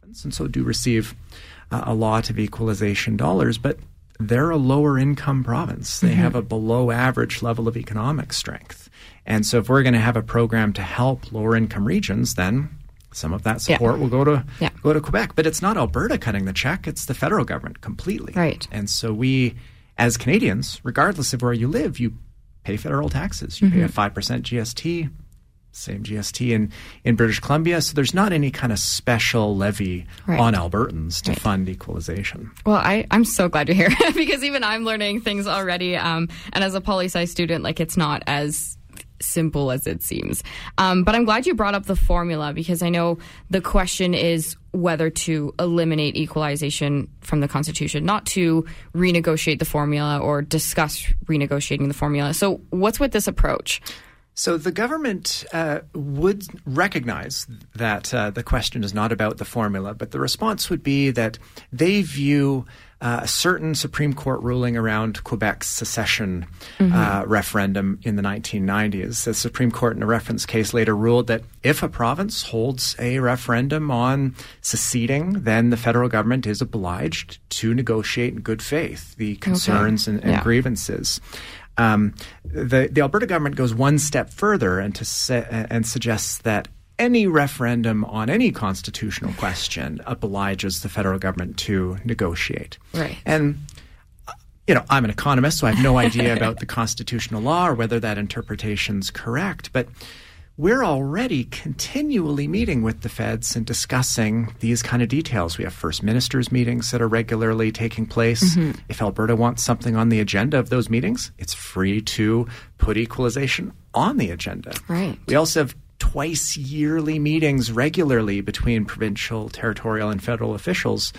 province, and so do receive uh, a lot of equalization dollars, but they're a lower income province. They mm-hmm. have a below average level of economic strength. And so if we're going to have a program to help lower income regions, then some of that support yeah. will go to yeah. go to Quebec. But it's not Alberta cutting the check, it's the federal government completely. Right. And so we as Canadians, regardless of where you live, you pay federal taxes. You mm-hmm. pay a 5% GST, same GST in, in British Columbia. So there's not any kind of special levy right. on Albertans to right. fund equalization. Well, I, I'm so glad to hear because even I'm learning things already. Um, and as a poli sci student, like it's not as simple as it seems. Um, but I'm glad you brought up the formula because I know the question is whether to eliminate equalization from the Constitution, not to renegotiate the formula or discuss renegotiating the formula. So, what's with this approach? So the government uh, would recognize that uh, the question is not about the formula, but the response would be that they view uh, a certain Supreme Court ruling around Quebec's secession mm-hmm. Uh, referendum in the 1990s. The Supreme Court, in a reference case, later ruled that if a province holds a referendum on seceding, then the federal government is obliged to negotiate in good faith the concerns okay. and, and yeah. grievances. Um, the, the Alberta government goes one step further and to se- and suggests that any referendum on any constitutional question obliges the federal government to negotiate. Right. And you know, I'm an economist, so I have no idea about the constitutional law or whether that interpretation's correct, but we're already continually meeting with the feds and discussing these kind of details. We have first ministers meetings that are regularly taking place. Mm-hmm. If Alberta wants something on the agenda of those meetings, it's free to put equalization on the agenda. Right. We also have twice yearly meetings regularly between provincial, territorial, and federal officials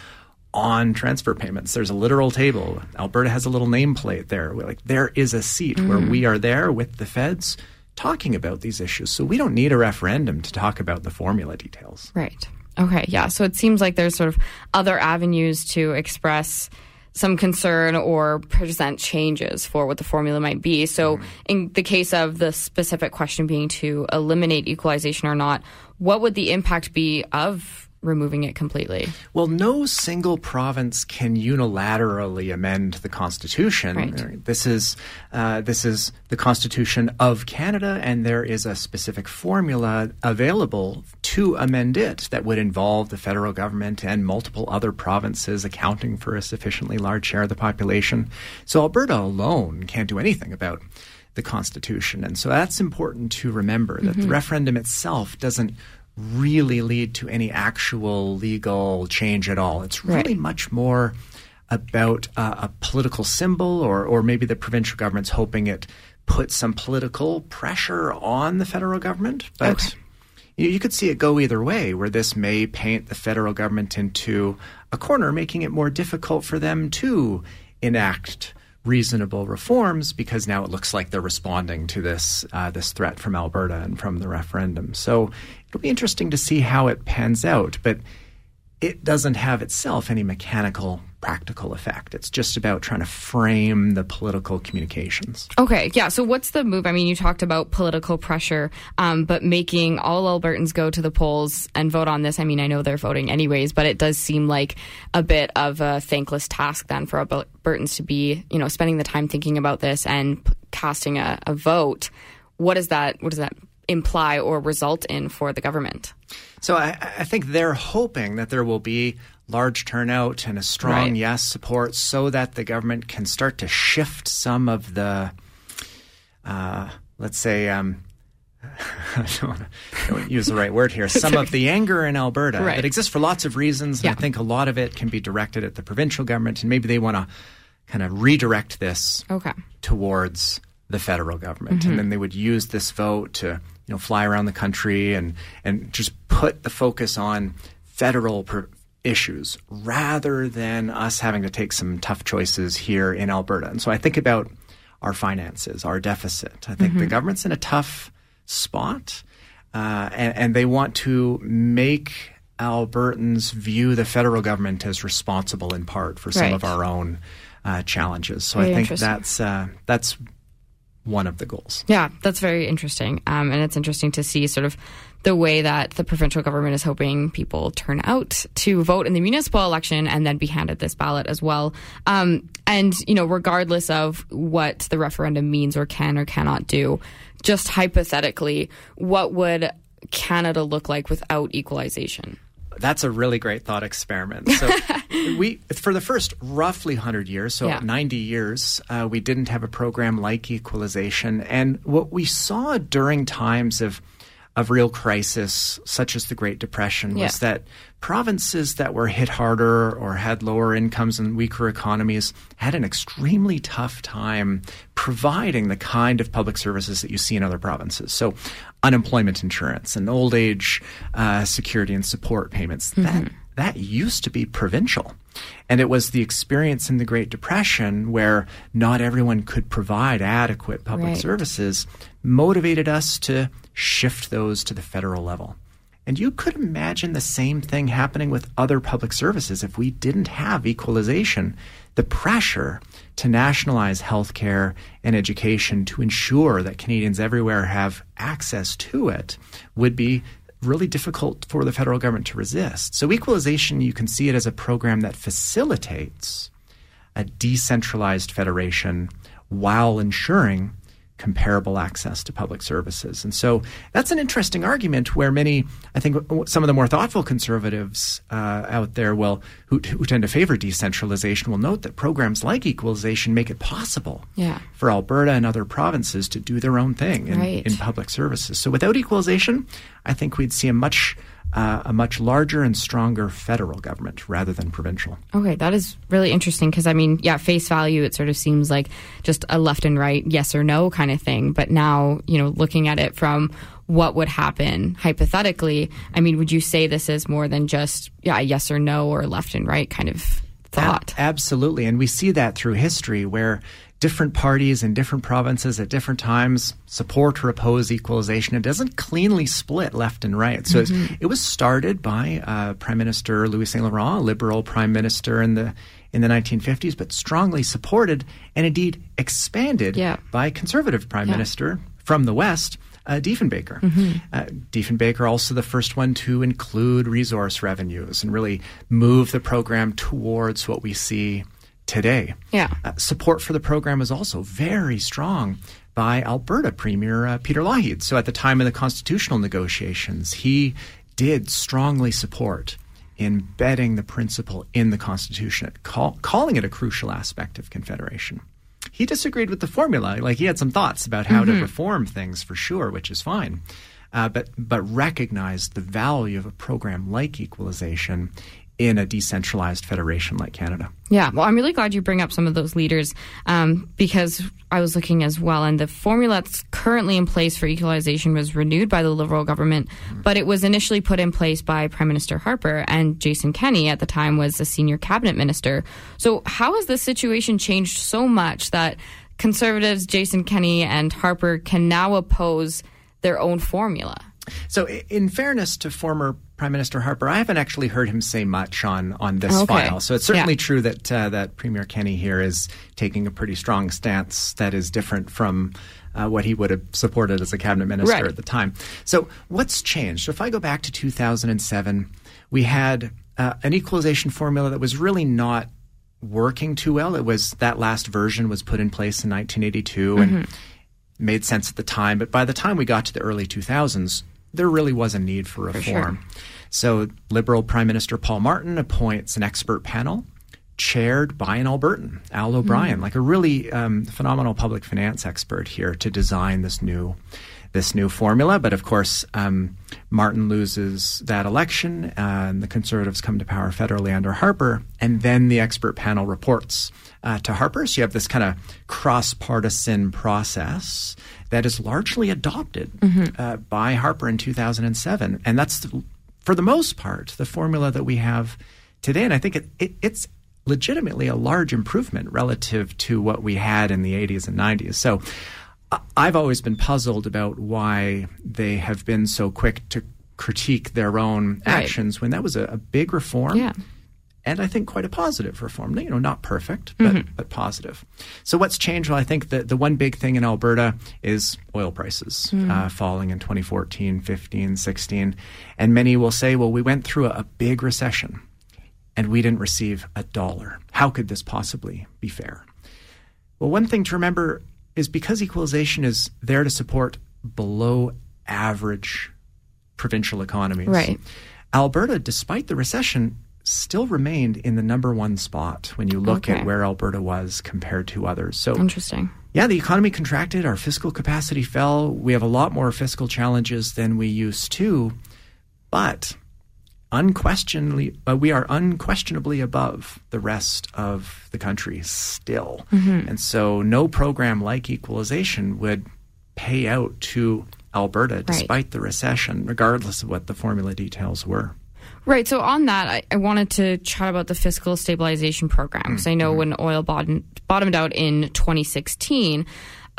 on transfer payments. There's a literal table. Alberta has a little nameplate there. We're like there is a seat mm. where we are there with the feds talking about these issues. So we don't need a referendum to talk about the formula details. Right. Okay. Yeah. So it seems like there's sort of other avenues to express some concern or present changes for what the formula might be. So, mm. in the case of the specific question being to eliminate equalization or not, what would the impact be of removing it completely? Well, no single province can unilaterally amend the Constitution. Right. This is uh, this is the Constitution of Canada, and there is a specific formula available to amend it that would involve the federal government and multiple other provinces accounting for a sufficiently large share of the population. So Alberta alone can't do anything about the Constitution, and so that's important to remember that mm-hmm. the referendum itself doesn't really lead to any actual legal change at all. It's really right. much more about uh, a political symbol, or, or maybe the provincial government's hoping it puts some political pressure on the federal government. But okay. you, you could see it go either way, where this may paint the federal government into a corner, making it more difficult for them to enact reasonable reforms because now it looks like they're responding to this uh, this threat from Alberta and from the referendum. So it'll be interesting to see how it pans out, but it doesn't have itself any mechanical practical effect. It's just about trying to frame the political communications. Okay, yeah. So what's the move? I mean, you talked about political pressure, um, but making all Albertans go to the polls and vote on this. I mean, I know they're voting anyways, but it does seem like a bit of a thankless task then for Albertans to be, you know, spending the time thinking about this and casting a, a vote. What does that? What does that imply or result in for the government? So I, I, think they're hoping that there will be large turnout and a strong right. yes support so that the government can start to shift some of the, uh, let's say, um, I don't, don't, use the right word here. Some of the anger in Alberta right. that exists for lots of reasons. Yeah. I think a lot of it can be directed at the provincial government, and maybe they want to kind of redirect this okay. towards the federal government, mm-hmm. and then they would use this vote to you know fly around the country and and just put the focus on federal per- issues rather than us having to take some tough choices here in Alberta. And so I think about our finances, our deficit. I think mm-hmm. the government's in a tough spot, uh, and, and they want to make Albertans view the federal government as responsible in part for some right. of our own uh, challenges. So Very I think that's uh, that's one of the goals. Yeah, that's very interesting. Um, and it's interesting to see sort of the way that the provincial government is hoping people turn out to vote in the municipal election and then be handed this ballot as well. Um, and, you know, regardless of what the referendum means or can or cannot do, just hypothetically, what would Canada look like without equalization? That's a really great thought experiment. So we, for the first roughly 100 years, so Yeah. 90 years, uh, we didn't have a program like equalization. And what we saw during times of of real crisis, such as the Great Depression, was Yeah. that provinces that were hit harder or had lower incomes and weaker economies had an extremely tough time providing the kind of public services that you see in other provinces. So, unemployment insurance and old age uh, security and support payments. That that used to be provincial. And it was the experience in the Great Depression where not everyone could provide adequate public Right. services motivated us to shift those to the federal level. And you could imagine the same thing happening with other public services if we didn't have equalization. The pressure to nationalize healthcare and education to ensure that Canadians everywhere have access to it would be really difficult for the federal government to resist. So, equalization, you can see it as a program that facilitates a decentralized federation while ensuring comparable access to public services. And so that's an interesting argument where many, I think, some of the more thoughtful conservatives uh, out there will, who, who tend to favor decentralization, will note that programs like equalization make it possible Yeah. for Alberta and other provinces to do their own thing in, Right. in public services. So without equalization, I think we'd see a much uh, a much larger and stronger federal government rather than provincial. Okay, that is really interesting because I mean, yeah, face value, it sort of seems like just a left and right, yes or no kind of thing. But now, you know, looking at it from what would happen hypothetically, I mean, would you say this is more than just, yeah, yes or no or left and right kind of thought? Ab- absolutely. And we see that through history where different parties in different provinces at different times support or oppose equalization. It doesn't cleanly split left and right. So it's, it was started by uh, Prime Minister Louis Saint Laurent, a liberal prime minister in the in the 1950s, but strongly supported and indeed expanded Yeah. by conservative prime Yeah. minister from the West, uh, Diefenbaker. Uh, Diefenbaker also the first one to include resource revenues and really move the program towards what we see today. Yeah. Uh, support for the program was also very strong by Alberta Premier uh, Peter Lougheed. So at the time of the constitutional negotiations, he did strongly support embedding the principle in the Constitution, call, calling it a crucial aspect of Confederation. He disagreed with the formula. Like he had some thoughts about how to reform things for sure, which is fine. Uh, but but recognized the value of a program like equalization in a decentralized federation like Canada. Yeah, well, I'm really glad you bring up some of those leaders um, because I was looking as well, and the formula that's currently in place for equalization was renewed by the Liberal government, but it was initially put in place by Prime Minister Harper, and Jason Kenney at the time was a senior cabinet minister. So, how has this situation changed so much that conservatives, Jason Kenney and Harper, can now oppose their own formula? So, in fairness to former Prime Minister Harper, I haven't actually heard him say much on on this Okay. file. So it's certainly Yeah. true that uh, that Premier Kenney here is taking a pretty strong stance that is different from. Uh, what he would have supported as a cabinet minister Right. at the time. So, what's changed? So, if I go back to 2007, we had uh, an equalization formula that was really not working too well. It was that last version was put in place in 1982 and made sense at the time. But by the time we got to the early 2000s, there really was a need for reform. So, Liberal Prime Minister Paul Martin appoints an expert panel chaired by an Albertan, Al O'Brien, like a really um, phenomenal public finance expert here to design this new this new formula. But of course, um, Martin loses that election, and the Conservatives come to power federally under Harper, and then the expert panel reports uh, to Harper. So you have this kind of cross partisan process that is largely adopted uh, by Harper in 2007, and that's the, for the most part the formula that we have today. And I think it, it, it's legitimately a large improvement relative to what we had in the 80s and 90s. So I- I've always been puzzled about why they have been so quick to critique their own Right. actions when that was a, a big reform Yeah. And I think quite a positive reform. You know, not perfect, but mm-hmm. but positive. So what's changed? Well, I think the the one big thing in Alberta is oil prices mm. uh, falling in 2014, 15, 16, and many will say, well, we went through a, a big recession, and we didn't receive a dollar. How could this possibly be fair? Well, one thing to remember is because equalization is there to support below average provincial economies. Right. Alberta, despite the recession, still remained in the number one spot when you look okay. at where Alberta was compared to others. So interesting. Yeah, the economy contracted, our fiscal capacity fell. We have a lot more fiscal challenges than we used to, but unquestionably, uh, we are unquestionably above the rest of the country still. Mm-hmm. And so, no program like equalization would pay out to Alberta despite right. the recession, regardless of what the formula details were. Right. So on that, I, I, wanted to chat about the fiscal stabilization program because I know mm-hmm. when oil bottom, bottomed out in 2016,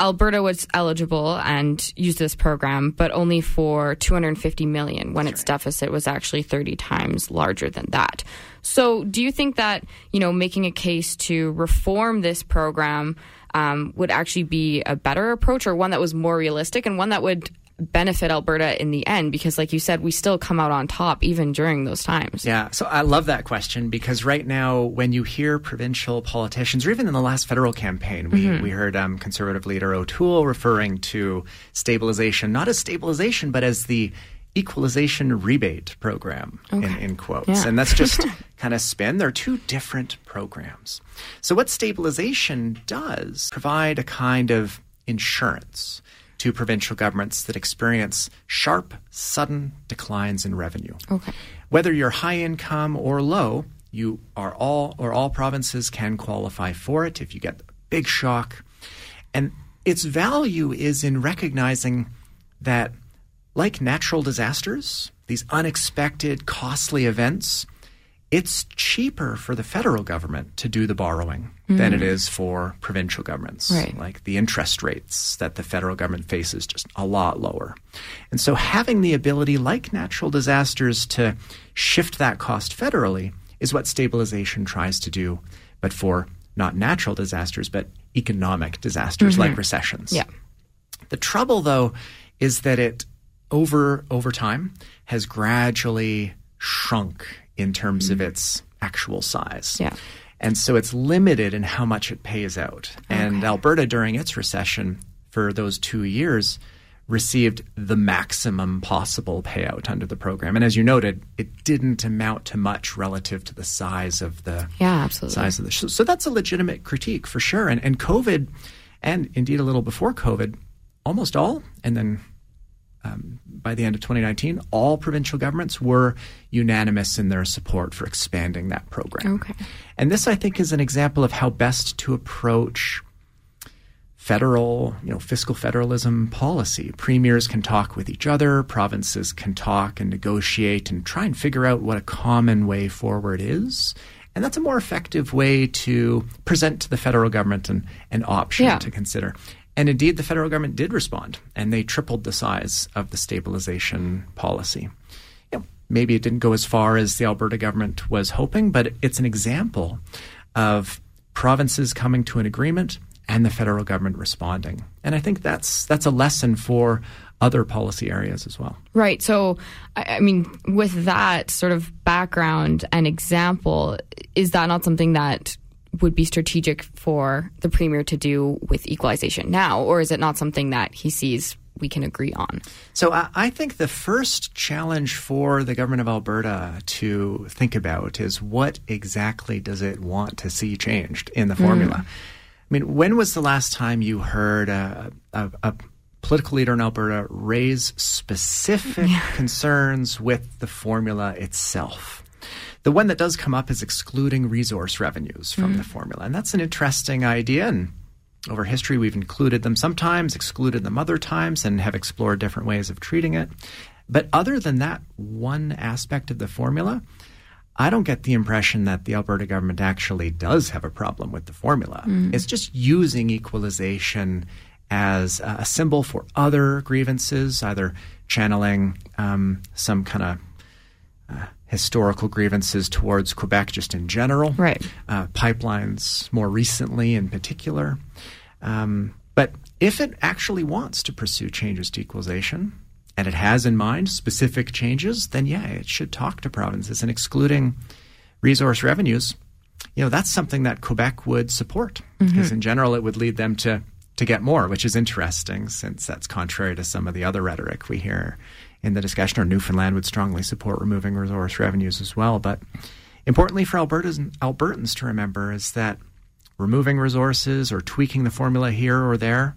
Alberta was eligible and used this program, but only for 250 million when That's its right. deficit was actually 30 times larger than that. So, do you think that you know making a case to reform this program um, would actually be a better approach, or one that was more realistic and one that would benefit Alberta in the end because like you said we still come out on top even during those times. Yeah, so I love that question because right now when you hear provincial politicians or even in the last federal campaign we mm-hmm. we heard um, conservative leader O'Toole referring to stabilization not as stabilization but as the equalization rebate program okay. in, in, quotes. Yeah. And that's just kind of spin. They're two different programs. So what stabilization does provide a kind of insurance to provincial governments that experience sharp, sudden declines in revenue. Okay. Whether you're high income or low, you are all or all provinces can qualify for it if you get a big shock. And its value is in recognizing that like natural disasters, these unexpected costly events it's cheaper for the federal government to do the borrowing mm. than it mm. for provincial governments. Right. Like the interest rates that the federal government faces just a lot lower. And so having the ability, like natural disasters, to shift that cost federally is what stabilization tries to do, but for not natural disasters, but economic disasters mm-hmm. like recessions. Yeah. The trouble though is that it over over time has gradually shrunk in terms mm-hmm. of its actual size. Yeah. And so it's limited in how much it pays out. Okay. And Alberta, during its recession for those two years, received the maximum possible payout under the program. And as you noted, it didn't amount to much relative to the size of the yeah, absolutely. size of the. So that's a legitimate critique for sure. And and COVID, and indeed a little before COVID, almost all, and then um, by the end of 2019, all provincial governments were unanimous in their support for expanding that program. Okay. And this, I think, is an example of how best to approach federal, you know, fiscal federalism policy. Premiers can talk with each other, provinces can talk and negotiate and try and figure out what a common way forward is. And that's a more effective way to present to the federal government an, an option yeah. to consider. And indeed, the federal government did respond, and they tripled the size of the stabilization policy. You know, maybe it didn't go as far as the Alberta government was hoping, but it's an example of provinces coming to an agreement and the federal government responding. And I think that's that's a lesson for other policy areas as well. Right. So, I mean, with that sort of background and example, is that not something that would be strategic for the premier to do with equalization now, or is it not something that he sees we can agree on? So I think the first challenge for the government of Alberta to think about is what exactly does it want to see changed in the formula? Mm. I mean, when was the last time you heard a, a, a political leader in Alberta raise specific yeah. concerns with the formula itself? The one that does come up is excluding resource revenues from mm. the formula. And that's an interesting idea. And over history, we've included them sometimes, excluded them other times, and have explored different ways of treating it. But other than that one aspect of the formula, I don't get the impression that the Alberta government actually does have a problem with the formula. Mm. It's just using equalization as a symbol for other grievances, either channeling um, some kind of uh, historical grievances towards Quebec just in general, right? Uh, pipelines more recently in particular. Um, but if it actually wants to pursue changes to equalization, and it has in mind specific changes, then yeah, it should talk to provinces and excluding resource revenues. You know, that's something that Quebec would support because mm-hmm. in general it would lead them to to get more, which is interesting since that's contrary to some of the other rhetoric we hear in the discussion. Or Newfoundland would strongly support removing resource revenues as well. But importantly for Albertans, Albertans to remember is that removing resources or tweaking the formula here or there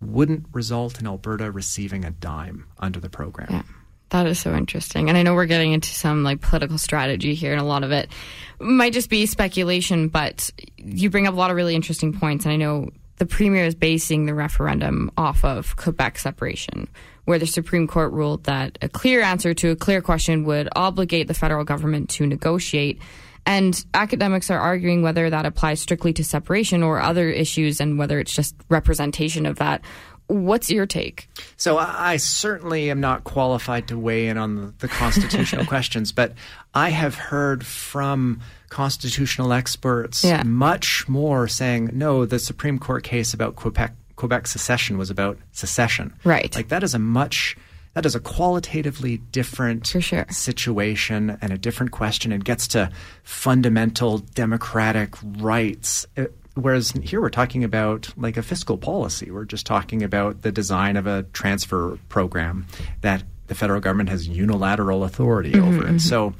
wouldn't result in Alberta receiving a dime under the program. Yeah. That is so interesting. And I know we're getting into some like political strategy here, and a lot of it might just be speculation, but you bring up a lot of really interesting points. And I know the premier is basing the referendum off of Quebec separation, where the Supreme Court ruled that a clear answer to a clear question would obligate the federal government to negotiate. And academics are arguing whether that applies strictly to separation or other issues and whether it's just representation of that. What's your take? So I certainly am not qualified to weigh in on the constitutional questions, but I have heard from constitutional experts yeah. much more saying, no, the Supreme Court case about Quebec Quebec secession was about secession. Right. Like that is a much that is a qualitatively different sure. situation and a different question. It gets to fundamental democratic rights. It, uh, whereas here we're talking about like a fiscal policy. We're just talking about the design of a transfer program that the federal government has unilateral authority mm-hmm, over. And mm-hmm. so,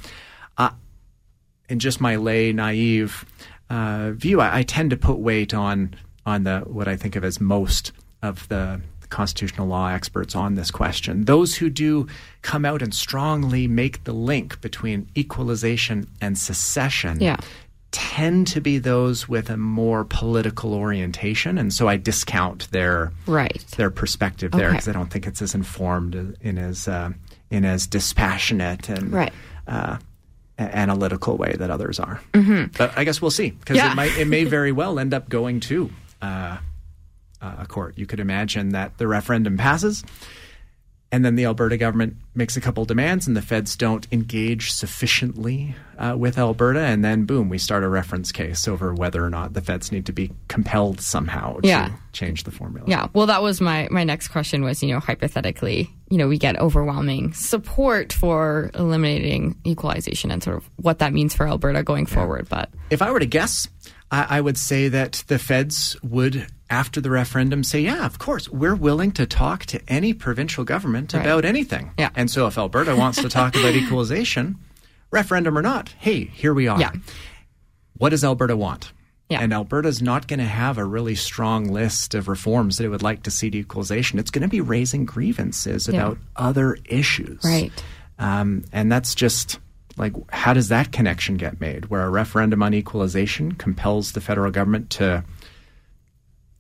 uh, in just my lay, naive uh, view, I, I tend to put weight on on the what I think of as most of the constitutional law experts on this question. Those who do come out and strongly make the link between equalization and secession yeah. tend to be those with a more political orientation, and so I discount their right their perspective there because okay. I don't think it's as informed in as uh, in as dispassionate and right. Uh, analytical way that others are. Mm-hmm. But I guess we'll see because yeah. it might it may very well end up going to uh, a court. You could imagine that the referendum passes and then the Alberta government makes a couple demands, and the feds don't engage sufficiently uh, with Alberta, and then boom, we start a reference case over whether or not the feds need to be compelled somehow yeah. to change the formula. Yeah, well, that was my my next question. Was you know hypothetically, you know, we get overwhelming support for eliminating equalization and sort of what that means for Alberta going yeah. forward. But if I were to guess, I, I would say that the feds would after the referendum say, yeah, of course, we're willing to talk to any provincial government right. about anything. Yeah. And so if Alberta wants to talk about equalization, referendum or not, hey, here we are. Yeah. What does Alberta want? Yeah. And Alberta's not going to have a really strong list of reforms that it would like to see to equalization. It's going to be raising grievances yeah. about other issues. Right. Um, and that's just like, how does that connection get made? Where a referendum on equalization compels the federal government to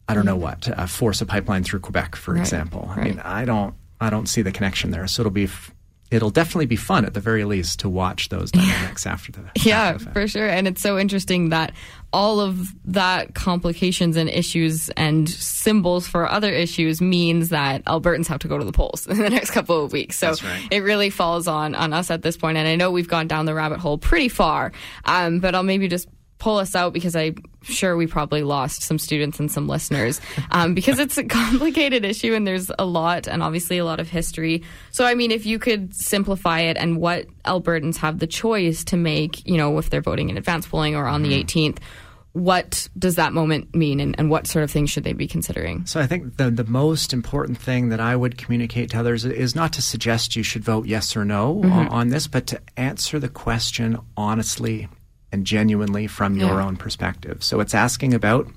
I don't know what uh, force a pipeline through Quebec, for right, example. Right. I mean, I don't I don't see the connection there. So it'll be f- it'll definitely be fun at the very least to watch those dynamics after the yeah after the for sure. And it's so interesting that all of that complications and issues and symbols for other issues means that Albertans have to go to the polls in the next couple of weeks. So right. it really falls on on us at this point. And I know we've gone down the rabbit hole pretty far, um, but I'll maybe just pull us out because I'm sure we probably lost some students and some listeners um, because it's a complicated issue and there's a lot and obviously a lot of history. So, I mean, if you could simplify it and what Albertans have the choice to make, you know, if they're voting in advance polling or on the 18th, mm-hmm. what does that moment mean and, and, what sort of things should they be considering? So I think the the most important thing that I would communicate to others is not to suggest you should vote yes or no mm-hmm. on, on this, but to answer the question honestly and genuinely from your yeah. own perspective. So it's asking about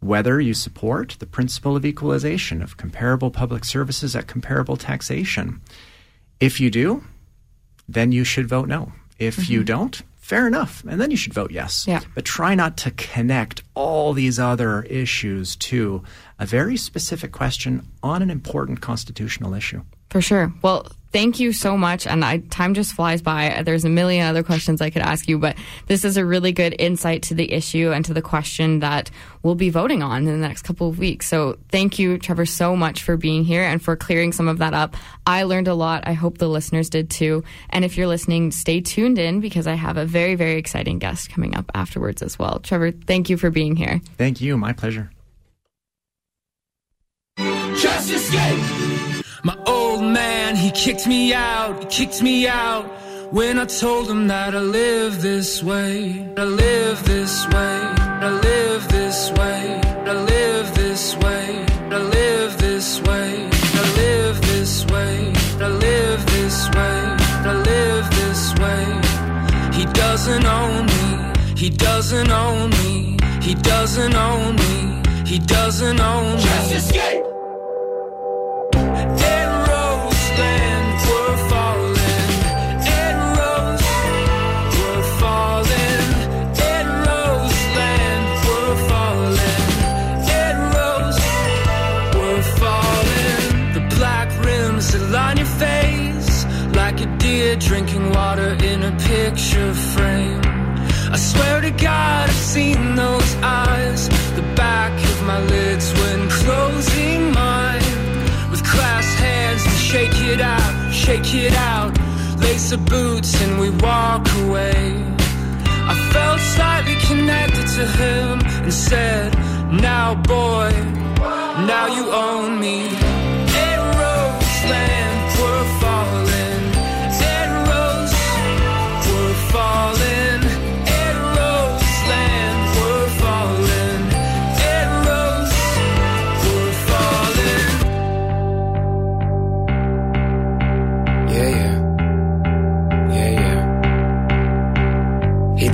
whether you support the principle of equalization, of comparable public services at comparable taxation. If you do, then you should vote no. If mm-hmm. you don't, fair enough. And then you should vote yes. Yeah. But try not to connect all these other issues to a very specific question on an important constitutional issue. For sure. Well, thank you so much. And I, time just flies by. There's a million other questions I could ask you, but this is a really good insight to the issue and to the question that we'll be voting on in the next couple of weeks. So thank you, Trevor, so much for being here and for clearing some of that up. I learned a lot. I hope the listeners did too. And if you're listening, stay tuned in because I have a very, very exciting guest coming up afterwards as well. Trevor, thank you for being here. Thank you. My pleasure. Just escape. My old man, he kicked me out, he kicked me out when I told him that I live this way. I live this way, I live this way, I live this way, I live this way, I live this way, I live this way, I live this way. He doesn't own me, he doesn't own me, he doesn't own me, he doesn't own me. Just escape! Drinking water in a picture frame. I swear to God, I've seen those eyes, the back of my lids when closing mine. With clasped hands, we shake it out, shake it out, lace the boots, and we walk away. I felt slightly connected to him and said, Now, boy, now you own me. Roseland,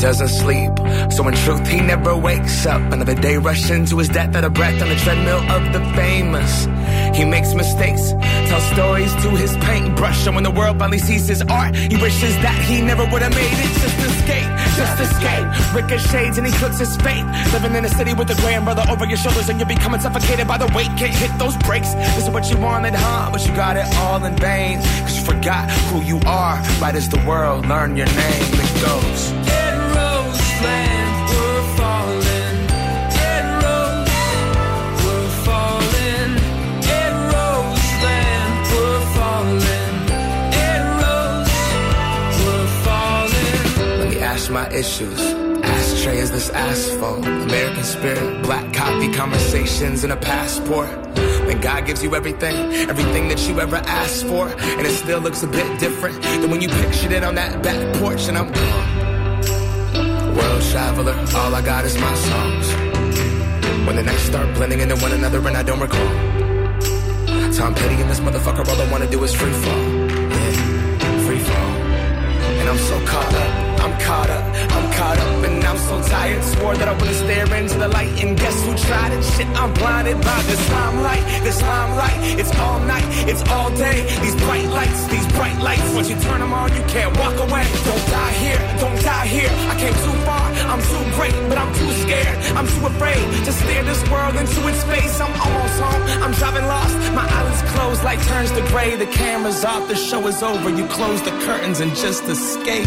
doesn't sleep. So in truth, he never wakes up. Another day rush into his death at a breath on the treadmill of the famous. He makes mistakes, tells stories to his paintbrush. And when the world finally sees his art, he wishes that he never would have made it. Just escape, just escape. Ricochets and he cooks his fate. Living in a city with a grandmother over your shoulders and you're becoming suffocated by the weight. Can't hit those brakes. This is what you wanted, huh? But you got it all in vain. Cause you forgot who you are. Right as the world learn your name. It goes. Issues. Ashtray is this asphalt. American spirit, black coffee conversations, and a passport. When God gives you everything, everything that you ever asked for, and it still looks a bit different than when you pictured it on that back porch, and I'm gone. World traveler, all I got is my songs. When the nights start blending into one another and I don't recall. Tom Petty and this motherfucker, all I wanna do is free fall. Yeah, free fall. And I'm so caught up. Caught up, I'm caught up, and I'm so tired. Swore that I wouldn't stare into the light, and guess who tried it? Shit, I'm blinded by this limelight, this limelight. It's all night, it's all day. These bright lights, these bright lights. Once you turn them on, you can't walk away. Don't die here, don't die here. I came too far, I'm too great, but I'm too scared. I'm too afraid to stare this world into its face. I'm almost home, I'm driving lost. My eyelids closed, light turns to gray. The camera's off, the show is over. You close the curtains and just escape.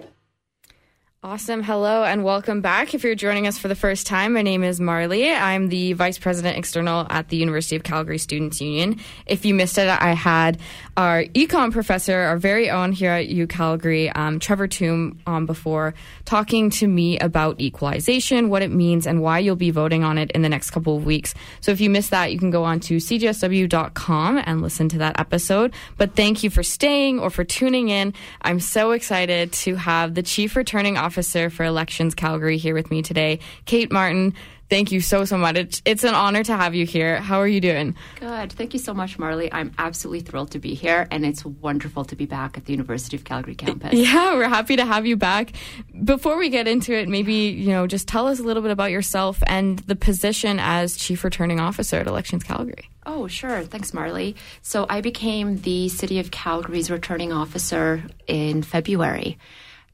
Awesome. Hello and welcome back. If you're joining us for the first time, my name is Marley. I'm the Vice President External at the University of Calgary Students Union. If you missed it, I had our econ professor, our very own here at U Calgary, um, Trevor Tombe, on before, talking to me about equalization, what it means, and why you'll be voting on it in the next couple of weeks. So if you missed that, you can go on to cgsw.com and listen to that episode. But thank you for staying or for tuning in. I'm so excited to have the Chief Returning Officer officer for Elections Calgary, here with me today. Kate Martin, thank you so, so much. It's, it's an honor to have you here. How are you doing? Good. Thank you so much, Marley. I'm absolutely thrilled to be here, and it's wonderful to be back at the University of Calgary campus. Yeah, we're happy to have you back. Before we get into it, maybe, you know, just tell us a little bit about yourself and the position as Chief Returning Officer at Elections Calgary. Oh, sure. Thanks, Marley. So I became the City of Calgary's returning officer in February.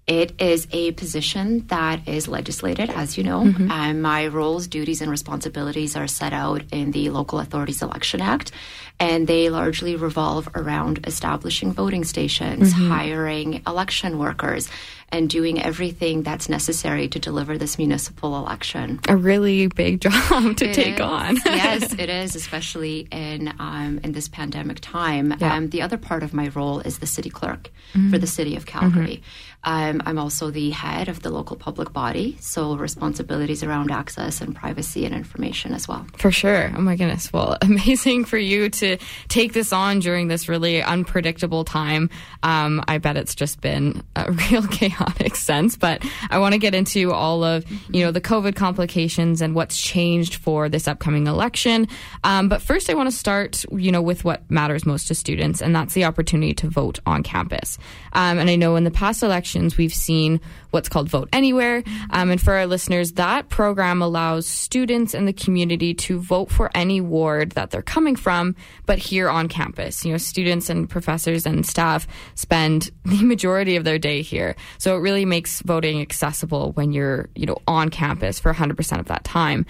It is a position that is legislated, as you know. Mm-hmm. And my roles, duties, and responsibilities are set out in the Local Authorities Election Act, and they largely revolve around establishing voting stations, mm-hmm. hiring election workers, and doing everything that's necessary to deliver this municipal election. A really big job to it take is. on. yes, it is, especially in um, in this pandemic time. Yeah. Um, the other part of my role is the city clerk mm-hmm. for the city of Calgary. Um, I'm also the head of the local public body, so responsibilities around access and privacy and information as well. For sure. Oh my goodness. Well, amazing for you to take this on during this really unpredictable time. Um, I bet it's just been a real chaotic sense, but I want to get into all of you know the COVID complications and what's changed for this upcoming election. Um, but first, I want to start you know with what matters most to students, and that's the opportunity to vote on campus. Um, and I know in the past elections, we've seen what's called Vote Anywhere. Um, and for our listeners, that program allows students in the community to vote for any ward that they're coming from, but here on campus. You know, students and professors and staff spend the majority of their day here. So it really makes voting accessible when you're, you know, on campus for 100% of that time.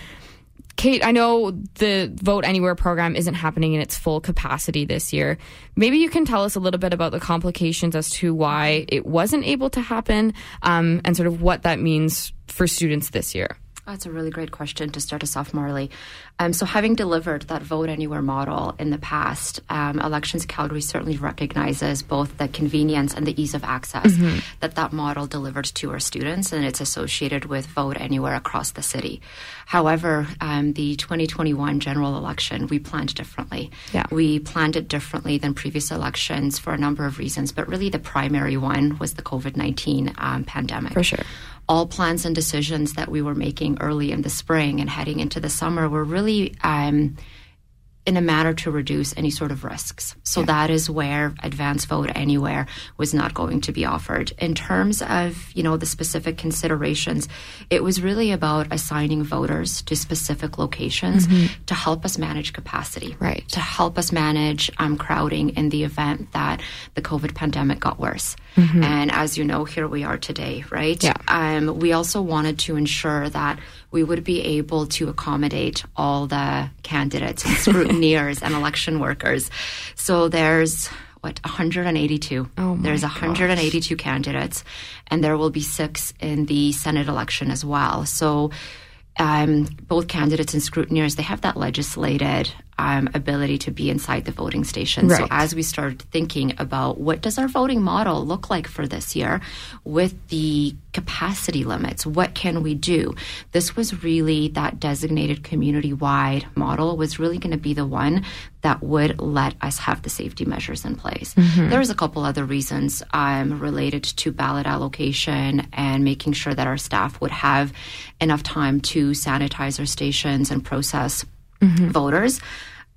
Kate, I know the Vote Anywhere program isn't happening in its full capacity this year. Maybe you can tell us a little bit about the complications as to why it wasn't able to happen um, and sort of what that means for students this year. That's a really great question to start us off, Marley. Um, so, having delivered that vote anywhere model in the past, um, Elections Calgary certainly recognizes both the convenience and the ease of access mm-hmm. that that model delivered to our students, and it's associated with vote anywhere across the city. However, um, the 2021 general election, we planned differently. Yeah. We planned it differently than previous elections for a number of reasons, but really the primary one was the COVID 19 um, pandemic. For sure all plans and decisions that we were making early in the spring and heading into the summer were really um, in a manner to reduce any sort of risks. So yeah. that is where advance vote anywhere was not going to be offered. In terms of, you know, the specific considerations, it was really about assigning voters to specific locations mm-hmm. to help us manage capacity. Right. To help us manage um, crowding in the event that the COVID pandemic got worse. Mm-hmm. And as you know, here we are today, right? Yeah. Um, we also wanted to ensure that we would be able to accommodate all the candidates and scrutineers and election workers. So there's what 182. Oh there's 182 gosh. candidates, and there will be six in the Senate election as well. So. Um, both candidates and scrutineers, they have that legislated um, ability to be inside the voting station. Right. So as we started thinking about what does our voting model look like for this year with the capacity limits, what can we do? This was really that designated community wide model was really going to be the one that would let us have the safety measures in place. Mm-hmm. There was a couple other reasons um, related to ballot allocation and making sure that our staff would have enough time to sanitize our stations and process mm-hmm. voters.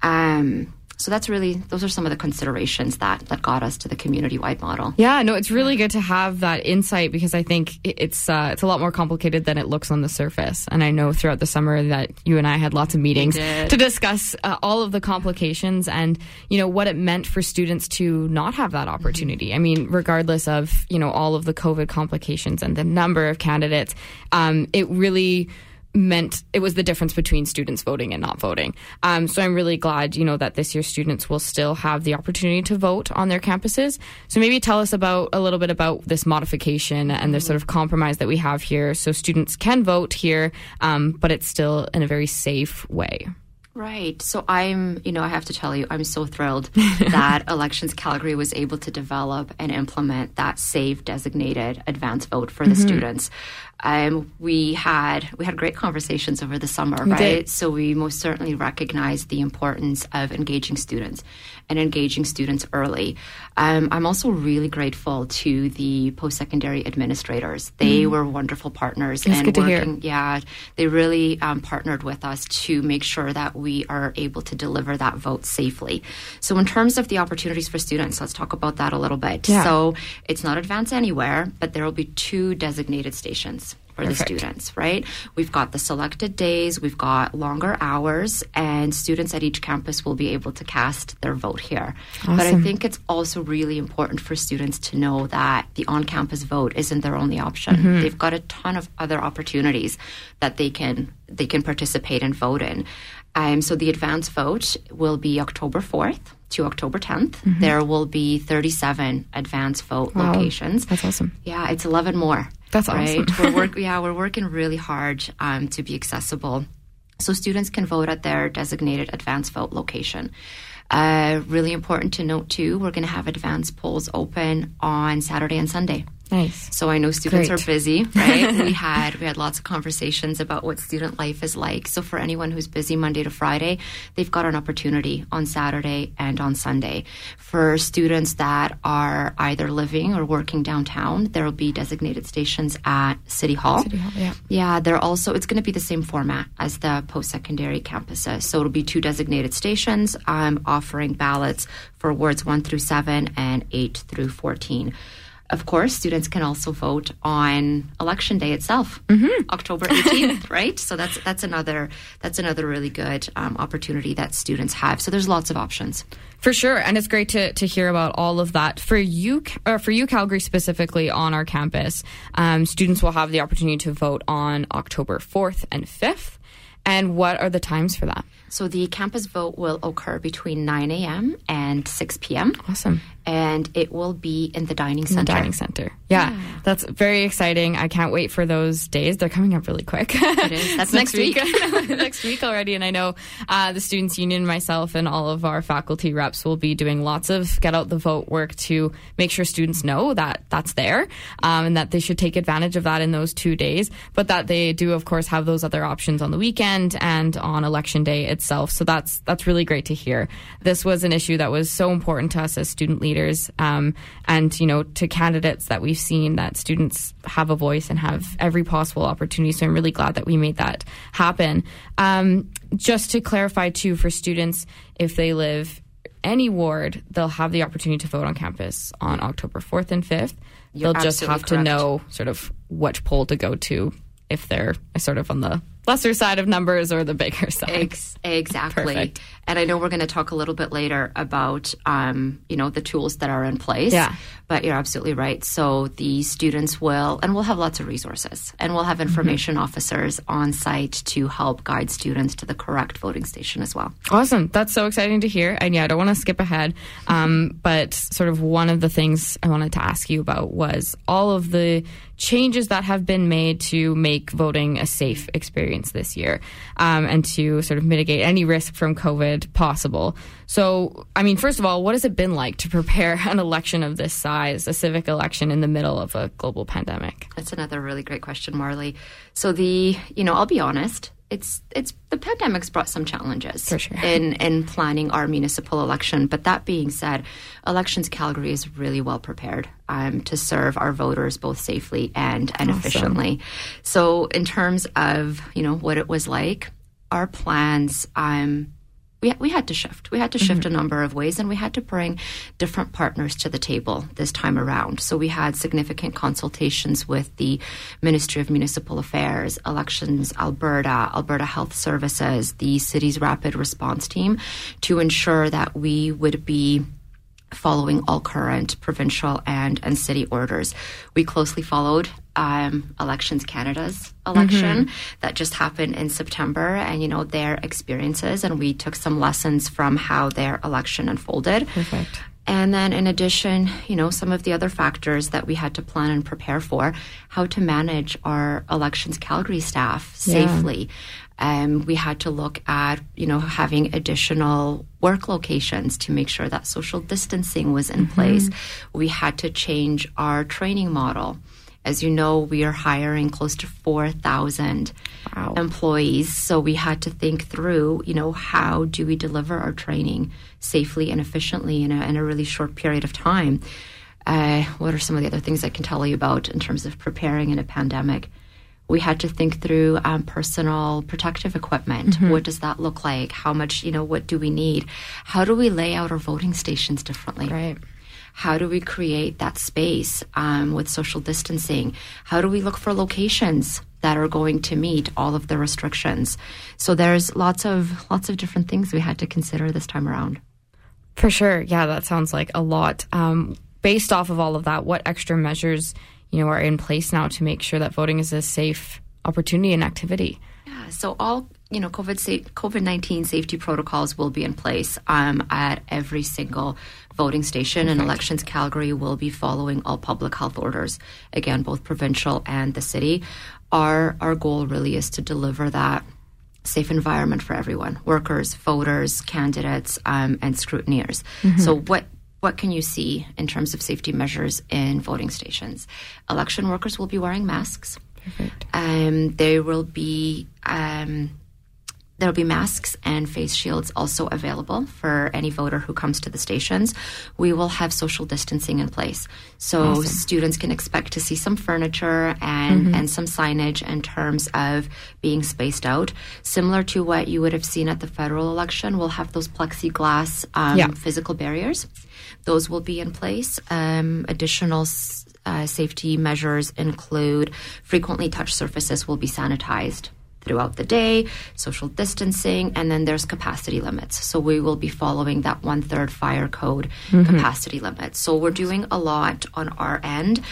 Um, so that's really those are some of the considerations that that got us to the community wide model. Yeah, no, it's really good to have that insight because I think it's uh, it's a lot more complicated than it looks on the surface. And I know throughout the summer that you and I had lots of meetings to discuss uh, all of the complications and you know what it meant for students to not have that opportunity. Mm-hmm. I mean, regardless of you know all of the COVID complications and the number of candidates, um, it really meant it was the difference between students voting and not voting. Um, so I'm really glad, you know, that this year students will still have the opportunity to vote on their campuses. So maybe tell us about a little bit about this modification and the sort of compromise that we have here, so students can vote here, um, but it's still in a very safe way. Right. So I'm, you know, I have to tell you, I'm so thrilled that Elections Calgary was able to develop and implement that safe designated advance vote for the mm-hmm. students. Um, we had we had great conversations over the summer, We right? did. So we most certainly recognize the importance of engaging students and engaging students early. Um, I'm also really grateful to the post-secondary administrators. They were wonderful partners and good to hear. Yeah, they really um, partnered with us to make sure that we are able to deliver that vote safely. So, in terms of the opportunities for students, let's talk about that a little bit. Yeah. So, it's not advance anywhere, but there will be two designated stations for the students, right? We've got the selected days, we've got longer hours, and students at each campus will be able to cast their vote here. But I think it's also really important for students to know that the on campus vote isn't their only option. Mm-hmm. They've got a ton of other opportunities that they can they can participate and vote in. Um, so the advance vote will be October 4th to October 10th. There will be 37 advance vote Mm-hmm. Wow. locations. That's awesome. Yeah, it's 11 more. That's right? awesome. we're work, yeah, we're working really hard um, to be accessible. So students can vote at their designated advance vote location. Uh, really important to note too, we're going to have advance polls open on Saturday and Sunday. Nice. So I know students Great. are busy, right? we had we had lots of conversations about what student life is like. So for anyone who's busy Monday to Friday, they've got an opportunity on Saturday and on Sunday. For students that are either living or working downtown, there will be designated stations at City Hall. City Hall, yeah. Yeah, they're also it's going to be the same format as the post-secondary campuses. So it'll be two designated stations um, offering ballots for wards 1 through 7 and 8 through 14. Of course, students can also vote on election day itself, October 18th, right? So that's that's another that's another really good um, opportunity that students have. So there's lots of options. For sure, and it's great to, to hear about all of that for you. Or for you, Calgary specifically on our campus, um, students will have the opportunity to vote on October fourth and fifth. And what are the times for that? So the campus vote will occur between 9 a.m. and 6 p.m. Awesome. And it will be in the dining In the center. dining center. Yeah, that's very exciting. I can't wait for those days. They're coming up really quick. It is. That's next week. next week already. And I know uh, the Students Union, myself, and all of our faculty reps will be doing lots of get out the vote work to make sure students know that that's there um, and that they should take advantage of that in those two days. But that they do, of course, have those other options on the weekend and on election day itself. So that's that's really great to hear. This was an issue that was so important to us as student leaders, um, and you know, to candidates that we've seen that students have a voice and have every possible opportunity. So I'm really glad that we made that happen. Um, just to clarify too, for students, if they live any ward, they'll have the opportunity to vote on campus on October 4th and 5th. You're they'll just have to know sort of which poll to go to if they're sort of on the lesser side of numbers or the bigger side. Ex- exactly. Perfect. And I know we're going to talk a little bit later about, um, you know, the tools that are in place. Yeah. But you're absolutely right. So the students will, and we'll have lots of resources, and we'll have Mm-hmm. information officers on site to help guide students to the correct voting station as well. Awesome. That's so exciting to hear. And yeah, I don't want to skip ahead. Um, but sort of one of the things I wanted to ask you about was all of the changes that have been made to make voting a safe experience this year um, and to sort of mitigate any risk from COVID possible. So, I mean, first of all, what has it been like to prepare an election of this size, a civic election in the middle of a global pandemic? That's another really great question, Marley. So the, you know, I'll be honest, it's it's the pandemic's brought some challenges sure. in in planning our municipal election. But that being said, Elections Calgary is really well prepared um, to serve our voters both safely and and efficiently. So in terms of you know what it was like, our plans. Um, we, we had to shift. We had to shift mm-hmm. a number of ways, and we had to bring different partners to the table this time around. So we had significant consultations with the Ministry of Municipal Affairs, Elections Alberta, Alberta Health Services, the city's rapid response team, to ensure that we would be following all current provincial and, and city orders. We closely followed um, Elections Canada's election that just happened in September and, you know, their experiences. And we took some lessons from how their election unfolded. Perfect. And then, in addition, you know, some of the other factors that we had to plan and prepare for, how to manage our elections Calgary staff Yeah. safely. Um, we had to look at, you know, having additional work locations to make sure that social distancing was in place. We had to change our training model. As you know, we are hiring close to 4,000 Wow. employees. So we had to think through, you know, how do we deliver our training safely and efficiently in a, in a really short period of time? Uh, what are some of the other things I can tell you about in terms of preparing in a pandemic? We had to think through um, personal protective equipment. What does that look like? How much, you know, what do we need? How do we lay out our voting stations differently? Right. How do we create that space um, with social distancing? How do we look for locations that are going to meet all of the restrictions? So there's lots of lots of different things we had to consider this time around. For sure. Yeah, that sounds like a lot. Um, based off of all of that, what extra measures, you know, are in place now to make sure that voting is a safe opportunity and activity? Yeah, so all you know, COVID sa- COVID nineteen safety protocols will be in place um, at every single voting station, and Elections Calgary will be following all public health orders. Again, both provincial and the city. Our our goal really is to deliver that safe environment for everyone: workers, voters, candidates, um, and scrutineers. So what. What can you see in terms of safety measures in voting stations? Election workers will be wearing masks. Perfect. Um, there will be um, there will be masks and face shields also available for any voter who comes to the stations. We will have social distancing in place, so students can expect to see some furniture and and some signage in terms of being spaced out, similar to what you would have seen at the federal election. We'll have those plexiglass um, Yeah. physical barriers; those will be in place. Um, additional. Uh, safety measures include frequently touched surfaces will be sanitized throughout the day, social distancing, and then there's capacity limits. So we will be following that one third fire code capacity limit. So we're doing a lot on our end.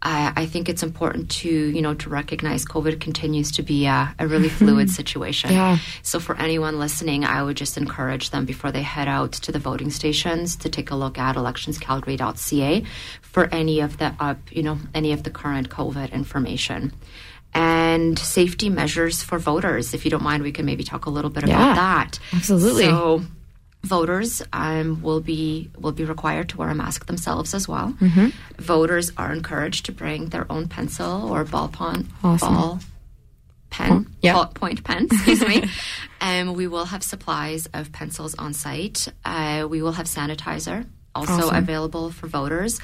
Uh, I think it's important to you know to recognize COVID continues to be a, a really fluid situation. Yeah. So for anyone listening, I would just encourage them before they head out to the voting stations to take a look at electionscalgary.ca for any of the up, you know, any of the current COVID information. And safety measures for voters. If you don't mind, we can maybe talk a little bit Yeah, about that. absolutely. So voters um, will be will be required to wear a mask themselves as well. Mm-hmm. Voters are encouraged to bring their own pencil or ball pon- Awesome. ball pen, yeah. point pen, excuse me. um, we will have supplies of pencils on site. Uh, we will have sanitizer also Awesome. available for voters.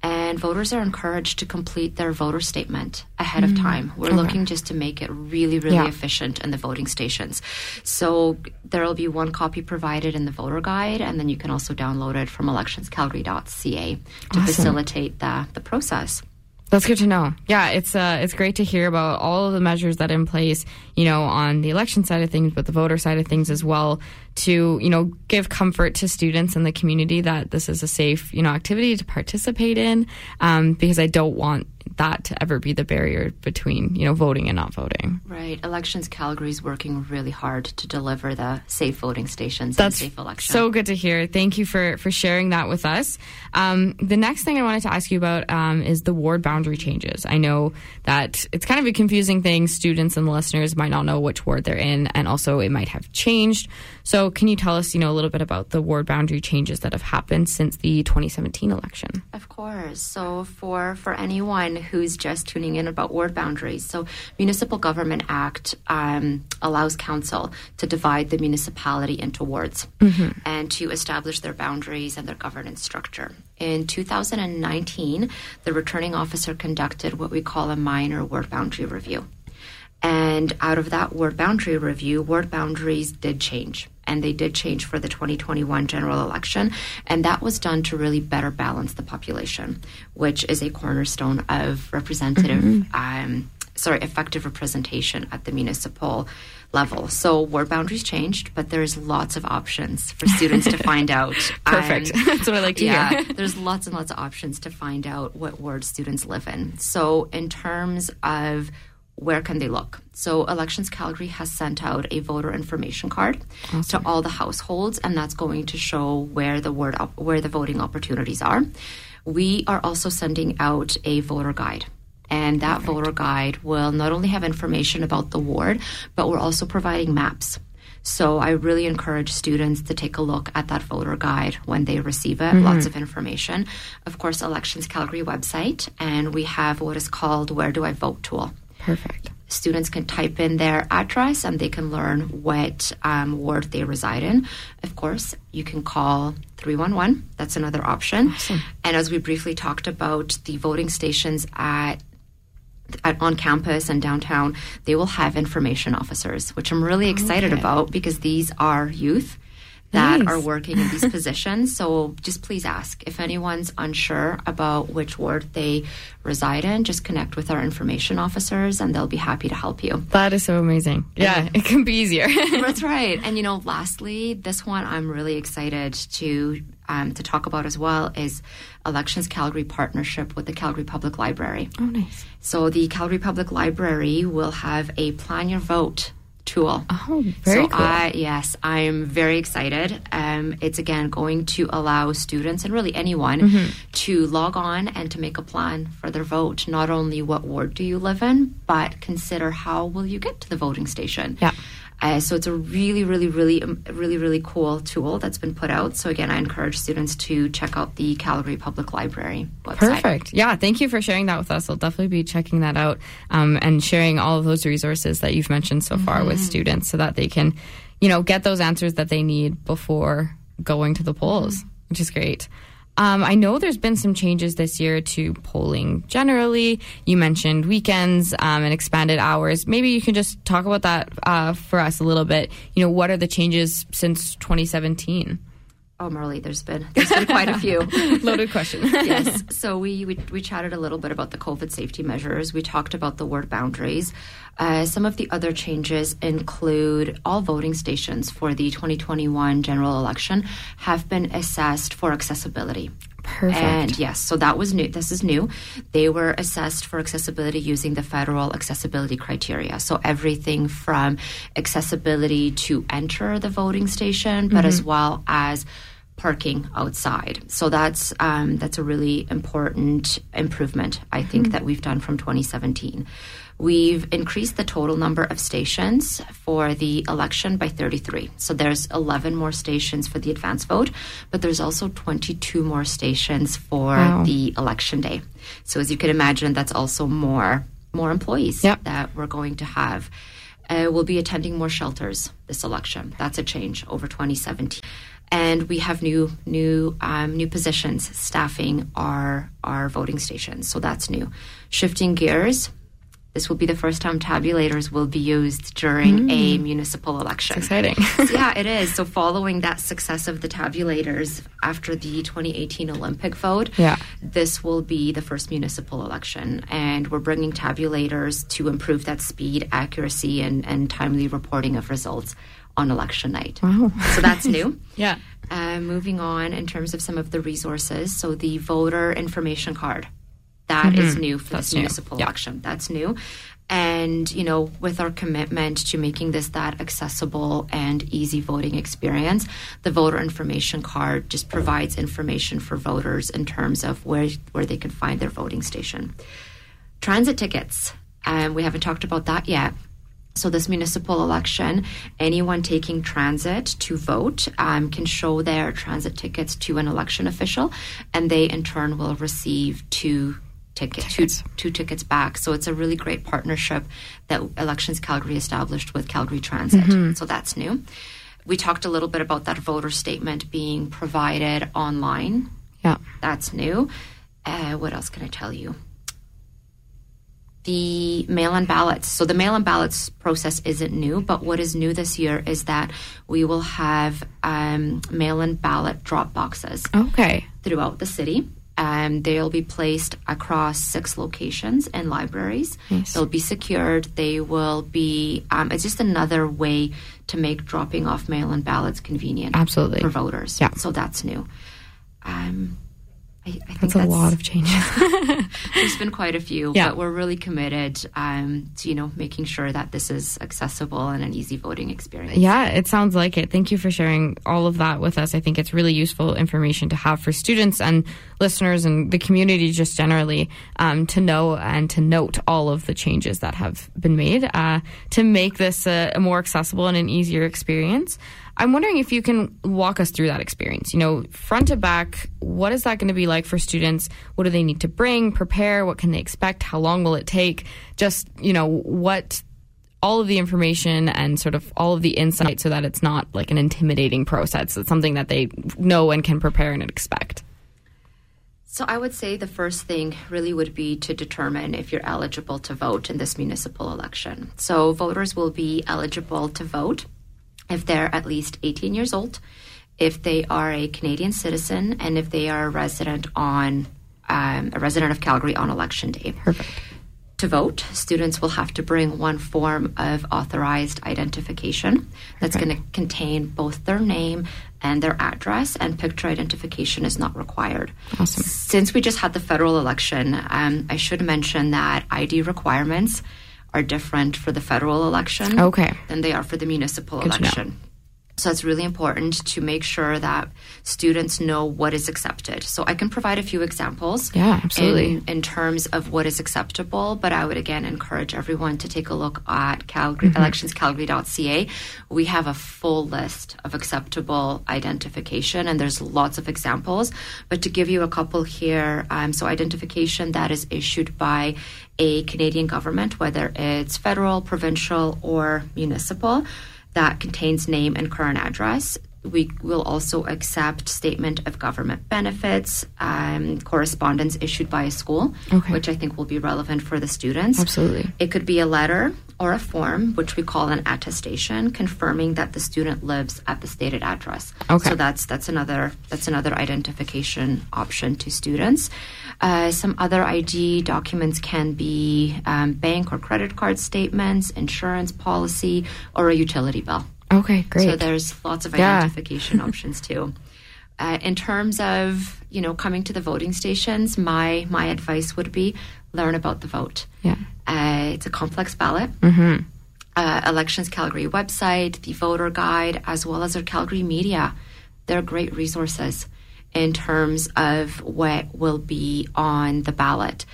And voters are encouraged to complete their voter statement ahead of time. We're looking just to make it really, really Mm. Yeah. efficient in the voting stations. So there will be one copy provided in the voter guide, and then you can also download it from electionscalgary.ca to facilitate the, the process. That's good to know. Yeah, it's uh, it's great to hear about all of the measures that are in place, you know, on the election side of things, but the voter side of things as well, to you know give comfort to students and the community that this is a safe you know activity to participate in, um, because I don't want that to ever be the barrier between you know voting and not voting. Right. Elections Calgary is working really hard to deliver the safe voting stations That's and safe election. so good to hear. Thank you for for sharing that with us. Um, the next thing I wanted to ask you about um, is the ward boundary changes. I know that it's kind of a confusing thing. Students and listeners might not know which ward they're in, and also it might have changed. So, can you tell us, you know, a little bit about the ward boundary changes that have happened since the 2017 election? Of course. So for for anyone who's just tuning in about ward boundaries, so Municipal Government Act um, allows council to divide the municipality into wards and to establish their boundaries and their governance structure. In 2019, the returning officer conducted what we call a minor ward boundary review. And out of that ward boundary review, ward boundaries did change. And they did change for the 2021 general election. And that was done to really better balance the population, which is a cornerstone of representative, um, sorry, effective representation at the municipal level. So ward boundaries changed, but there's lots of options for students to find out. Perfect. Um, That's what I like to yeah, hear. there's lots and lots of options to find out what ward students live in. So, in terms of where can they look? So, Elections Calgary has sent out a voter information card to all the households, and that's going to show where the word op- where the voting opportunities are. We are also sending out a voter guide. And that voter guide will not only have information about the ward, but we're also providing maps. So I really encourage students to take a look at that voter guide when they receive it. Mm-hmm. Lots of information. Of course, Elections Calgary website, and we have what is called Where Do I Vote tool. Perfect. Students can type in their address and they can learn what um, ward they reside in. Of course, you can call 311. That's another option. And as we briefly talked about, the voting stations at at, on campus and downtown, they will have information officers, which I'm really excited Okay. about because these are youth that Nice. are working in these positions. So just please ask if anyone's unsure about which ward they reside in, just connect with our information officers and they'll be happy to help you. That is so amazing. Yeah, it can be easier. That's right. And you know, lastly, this one I'm really excited to um, to talk about as well is Elections Calgary partnership with the Calgary Public Library. oh, nice. So the Calgary Public Library will have a plan your vote tool. Oh, very so cool. I, yes, I'm very excited. Um, it's again going to allow students and really anyone Mm-hmm. to log on and to make a plan for their vote. Not only what ward do you live in, but consider how will you get to the voting station. Yeah. Uh, so it's a really, really, really, um, really, really cool tool that's been put out. So again, I encourage students to check out the Calgary Public Library website. Perfect. Yeah, thank you for sharing that with us. I'll definitely be checking that out um, and sharing all of those resources that you've mentioned so far with students so that they can, you know, get those answers that they need before going to the polls, which is great. Um, I know there's been some changes this year to polling generally. You mentioned weekends um, and expanded hours. Maybe you can just talk about that uh, for us a little bit. You know, what are the changes since 2017? Oh, Marley, there's been there's been quite a few. Loaded questions. yes. So we, we we chatted a little bit about the COVID safety measures. We talked about the word boundaries. Uh, some of the other changes include all voting stations for the 2021 general election have been assessed for accessibility. Perfect. And yes, so that was new. This is new. They were assessed for accessibility using the federal accessibility criteria. So everything from accessibility to enter the voting station, but as well as parking outside. So that's um, that's a really important improvement I think that we've done from 2017. We've increased the total number of stations for the election by 33. So there's 11 more stations for the advance vote, but there's also 22 more stations for Wow. the election day. So as you can imagine, that's also more more employees Yep. that we're going to have. Uh, we'll be attending more shelters this election. That's a change over 2017. And we have new new um, new positions staffing our our voting stations. So that's new. Shifting gears. This will be the first time tabulators will be used during a municipal election. Exciting. yeah, it is. So, following that success of the tabulators after the 2018 Olympic vote, Yeah. this will be the first municipal election. And we're bringing tabulators to improve that speed, accuracy, and, and timely reporting of results on election night. Wow. So, that's new. yeah. Uh, moving on in terms of some of the resources, so the voter information card that is new for Mm-hmm. That's this new. municipal Yeah. election. That's new. And, you know, with our commitment to making this that accessible and easy voting experience, the voter information card just provides information for voters in terms of where, where they can find their voting station. Transit tickets. Um, we haven't talked about that yet. So, this municipal election, anyone taking transit to vote um, can show their transit tickets to an election official, and they in turn will receive two tickets, two, Tickets. two tickets back. So, it's a really great partnership that Elections Calgary established with Calgary Transit. So, that's new. We talked a little bit about that voter statement being provided online. Yeah. That's new. Uh, what else can I tell you? The mail in ballots. So, the mail in ballots process isn't new, but what is new this year is that we will have um, mail in ballot drop boxes Okay. throughout the city. Um, they'll be placed across six locations and libraries. Nice. They'll be secured. They will be, um, it's just another way to make dropping off mail in ballots convenient Absolutely. for voters. Yeah. So that's new. Um, I, I think That's a lot of changes. there's been quite a few, Yeah. but we're really committed um, to you know making sure that this is accessible and an easy voting experience. Yeah, it sounds like it. Thank you for sharing all of that with us. I think it's really useful information to have for students and listeners and the community just generally um, to know and to note all of the changes that have been made uh, to make this a, a more accessible and an easier experience. I'm wondering if you can walk us through that experience. You know, front to back, what is that going to be like for students? What do they need to bring, prepare? What can they expect? How long will it take? Just, you know, what all of the information and sort of all of the insight so that it's not like an intimidating process. It's something that they know and can prepare and expect. So I would say the first thing really would be to determine if you're eligible to vote in this municipal election. So voters will be eligible to vote if they're at least 18 years old, if they are a Canadian citizen, and if they are a resident on um, a resident of Calgary on election day. Perfect. To vote, students will have to bring one form of authorized identification that's going to contain both their name and their address, and picture identification is not required. Awesome. Since we just had the federal election, um, I should mention that ID requirements are different for the federal election Okay. than they are for the municipal Good election. So it's really important to make sure that students know what is accepted. So I can provide a few examples. Yeah, absolutely. In, in terms of what is acceptable, but I would again encourage everyone to take a look at Calgary Mm-hmm. electionscalgary.ca. We have a full list of acceptable identification, and there's lots of examples. But to give you a couple here, um, so identification that is issued by a Canadian government, whether it's federal, provincial, or municipal that contains name and current address. We will also accept statement of government benefits, um, correspondence issued by a school, Okay. which I think will be relevant for the students. Absolutely. It could be a letter or a form, which we call an attestation, confirming that the student lives at the stated address. Okay. So that's that's another that's another identification option to students. Uh, some other ID documents can be um, bank or credit card statements, insurance policy, or a utility bill. Okay, great. So there's lots of Yeah. identification options too. Uh, in terms of you know coming to the voting stations, my my advice would be learn about the vote. Yeah. Uh, it's a complex ballot. Mm-hmm. Uh, Elections Calgary website, the voter guide, as well as our Calgary media. They're great resources in terms of what will be on the ballot.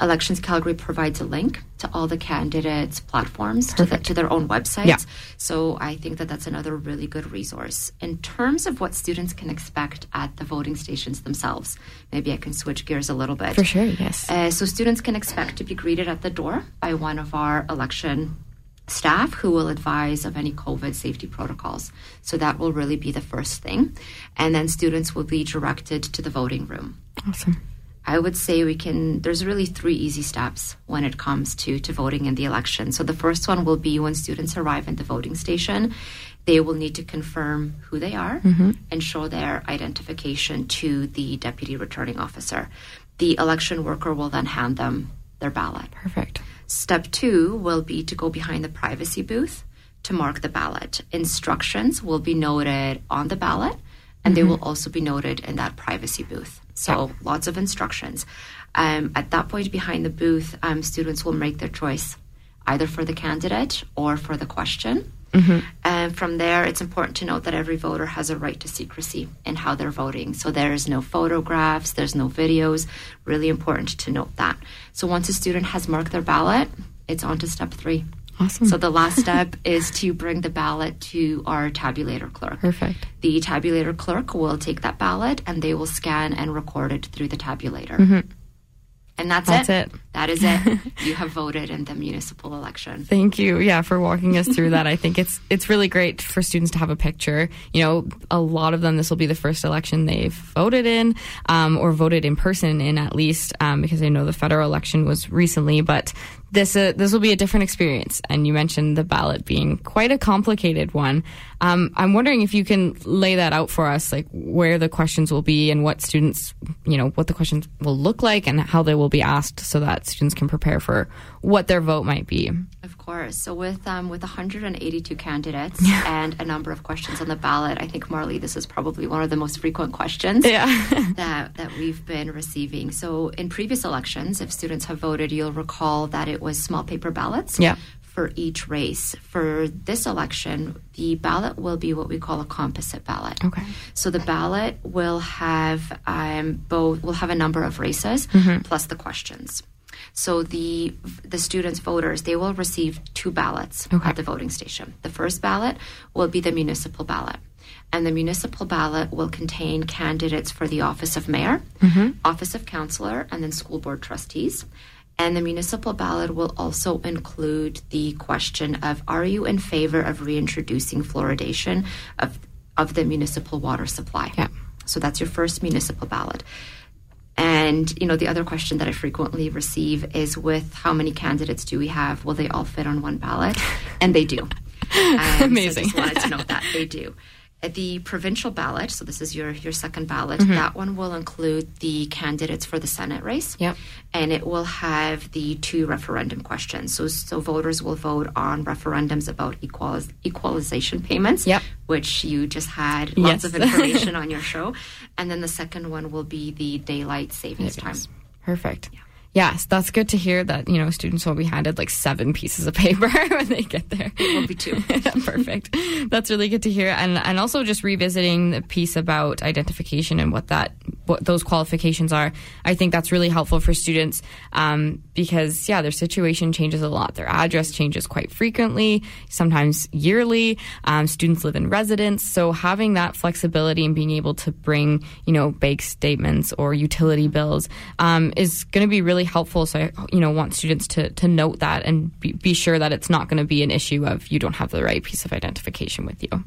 Elections Calgary provides a link to all the candidates' platforms, to, the, to their own websites. Yeah. So I think that that's another really good resource. In terms of what students can expect at the voting stations themselves, maybe I can switch gears a little bit. For sure, yes. Uh, so students can expect to be greeted at the door by one of our election staff who will advise of any COVID safety protocols. So that will really be the first thing. And then students will be directed to the voting room. Awesome. I would say we can. There's really three easy steps when it comes to to voting in the election. So the first one will be when students arrive at the voting station, they will need to confirm who they are mm-hmm. and show their identification to the deputy returning officer. The election worker will then hand them their ballot. Perfect. Step two will be to go behind the privacy booth to mark the ballot. Instructions will be noted on the ballot and they will also be noted in that privacy booth. So lots of instructions. Um, at that point behind the booth, um, students will make their choice either for the candidate or for the question. Mm-hmm. And from there, it's important to note that every voter has a right to secrecy in how they're voting. So there is no photographs, there's no videos. Really important to note that. So once a student has marked their ballot, it's on to step three. Awesome. So the last step is to bring the ballot to our tabulator clerk. Perfect. The tabulator clerk will take that ballot and they will scan and record it through the tabulator. Mm-hmm. And that's, That's it. it. That is it. you have voted in the municipal election. Thank you, yeah, for walking us through that. I think it's it's really great for students to have a picture. You know, a lot of them this will be the first election they've voted in, um, or voted in person in at least, um, because I know the federal election was recently, but. This uh, this will be a different experience, and you mentioned the ballot being quite a complicated one. Um, I'm wondering if you can lay that out for us, like where the questions will be and what students, you know, what the questions will look like and how they will be asked, so that students can prepare for what their vote might be. Of course. So with um, with 182 candidates and a number of questions on the ballot, I think Marley, this is probably one of the most frequent questions Yeah. that that we've been receiving. So in previous elections, if students have voted, you'll recall that it was small paper ballots. Yeah. For each race. For this election, the ballot will be what we call a composite ballot. Okay. So the ballot will have um, both will have a number of races plus the questions. So the the students voters they will receive two ballots at the voting station. The first ballot will be the municipal ballot. And the municipal ballot will contain candidates for the office of mayor, mm-hmm. office of councillor, and then school board trustees. And the municipal ballot will also include the question of Are you in favor of reintroducing fluoridation of, of the municipal water supply? Yeah. So that's your first municipal ballot. And you know the other question that I frequently receive is with how many candidates do we have? Will they all fit on one ballot? And they do. Um, Amazing. So I just wanted to note that they do. The provincial ballot, so this is your your second ballot. Mm-hmm. That one will include the candidates for the Senate race. Yep. And it will have the two referendum questions. So so voters will vote on referendums about equaliz- equalization payments. Yep. Which you just had lots Yes. of information on your show. And then the second one will be the daylight savings time. Perfect. Yes, that's good to hear that, you know, students will be handed like seven pieces of paper when they get there. It will be two. Perfect. That's really good to hear. And and also just revisiting the piece about identification and what that what those qualifications are. I think that's really helpful for students um, because yeah, their situation changes a lot. Their address changes quite frequently, sometimes yearly. Um, students live in residence, so having that flexibility and being able to bring you know bank statements or utility bills um, is going to be really helpful. So I you know want students to to note that and be, be sure that it's not going to be an issue of you don't have the right piece of identification with you.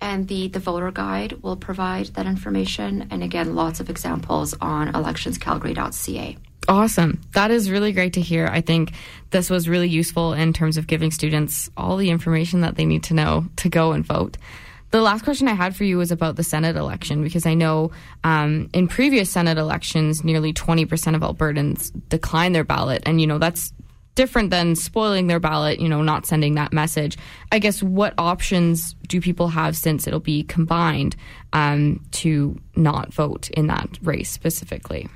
And the, the voter guide will provide that information. And again, lots of examples on electionscalgary.ca. Awesome. That is really great to hear. I think this was really useful in terms of giving students all the information that they need to know to go and vote. The last question I had for you was about the Senate election because I know um, in previous Senate elections, nearly 20% of Albertans declined their ballot. And, you know, that's different than spoiling their ballot, you know, not sending that message. I guess what options do people have since it'll be combined um, to not vote in that race specifically?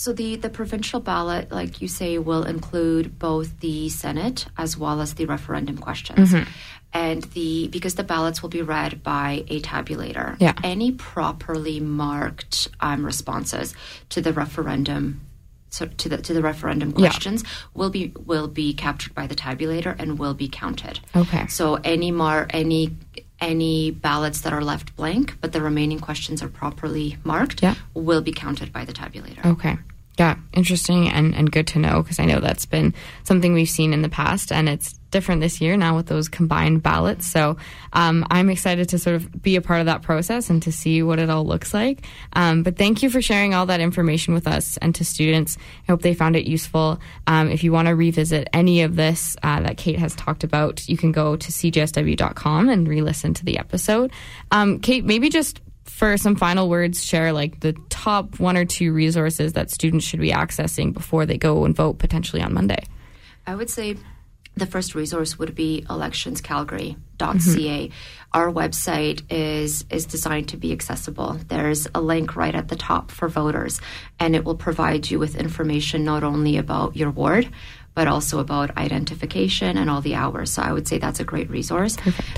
So the, the provincial ballot, like you say, will include both the Senate as well as the referendum questions. And the because the ballots will be read by a tabulator. Yeah. Any properly marked um, responses to the referendum so to the to the referendum questions will be will be captured by the tabulator and will be counted. Okay. So any mar any any ballots that are left blank, but the remaining questions are properly marked, Yeah. will be counted by the tabulator. Okay. Yeah, interesting and, and good to know because I know that's been something we've seen in the past and it's different this year now with those combined ballots. So um, I'm excited to sort of be a part of that process and to see what it all looks like. Um, but thank you for sharing all that information with us and to students. I hope they found it useful. Um, if you want to revisit any of this uh, that Kate has talked about, you can go to cjsw.com and re listen to the episode. Um, Kate, maybe just for some final words, share like the top one or two resources that students should be accessing before they go and vote potentially on Monday. I would say the first resource would be electionscalgary.ca. Mm-hmm. Our website is is designed to be accessible. There's a link right at the top for voters, and it will provide you with information not only about your ward, but also about identification and all the hours. So I would say that's a great resource.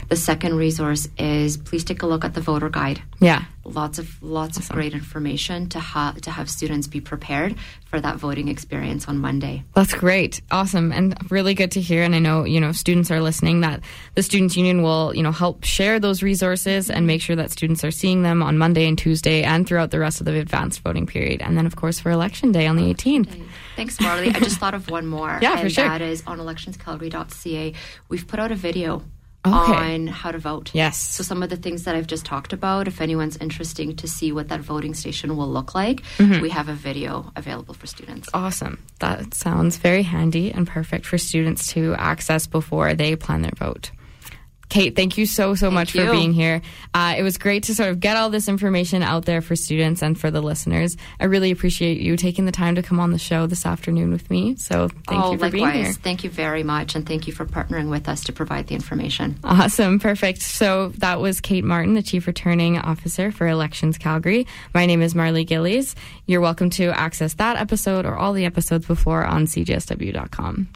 The second resource is please take a look at the voter guide. Yeah. Lots of lots of great information to ha- to have students be prepared for that voting experience on Monday. That's great. Awesome. And really good to hear. And I know, you know, students are listening that the Students Union will, you know, help share those resources and make sure that students are seeing them on Monday and Tuesday and throughout the rest of the advanced voting period. And then, of course, for Election Day on the 18th. Thanks, Marley. I just thought of one more. Yeah, for and sure. that is on electionscalgary.ca. We've put out a video Okay. on how to vote. Yes. So some of the things that I've just talked about, if anyone's interested to see what that voting station will look like, Mm-hmm. we have a video available for students. Awesome. That sounds very handy and perfect for students to access before they plan their vote. Kate, thank you so, so Thank much you. for being here. Uh, it was great to sort of get all this information out there for students and for the listeners. I really appreciate you taking the time to come on the show this afternoon with me. So thank oh, you for likewise. being here. Thank you very much, and thank you for partnering with us to provide the information. Awesome. Perfect. So that was Kate Martin, the Chief Returning Officer for Elections Calgary. My name is Marley Gillies. You're welcome to access that episode or all the episodes before on cjsw.com.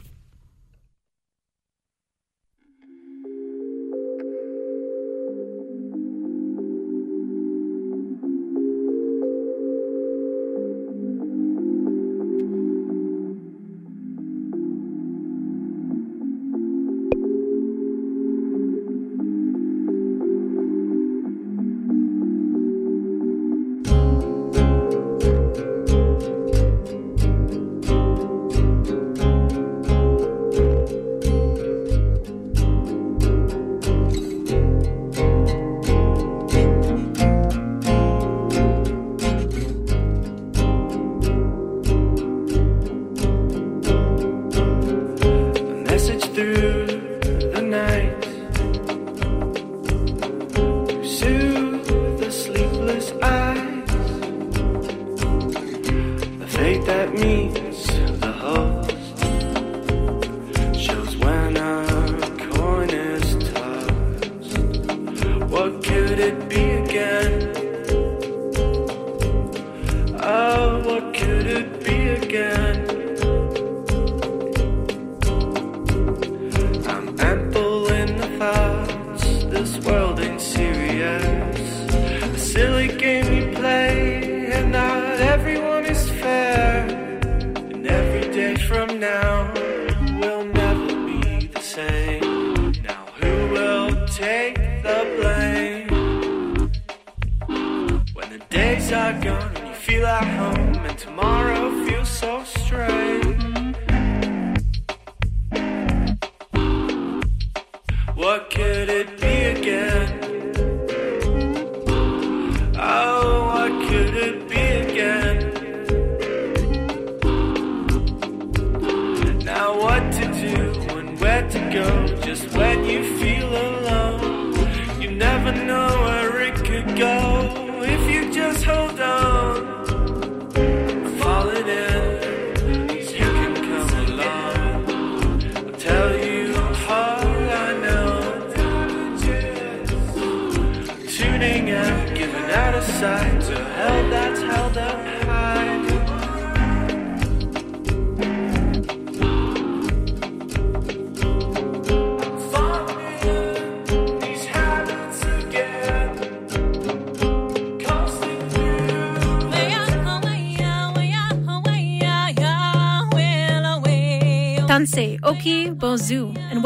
The fate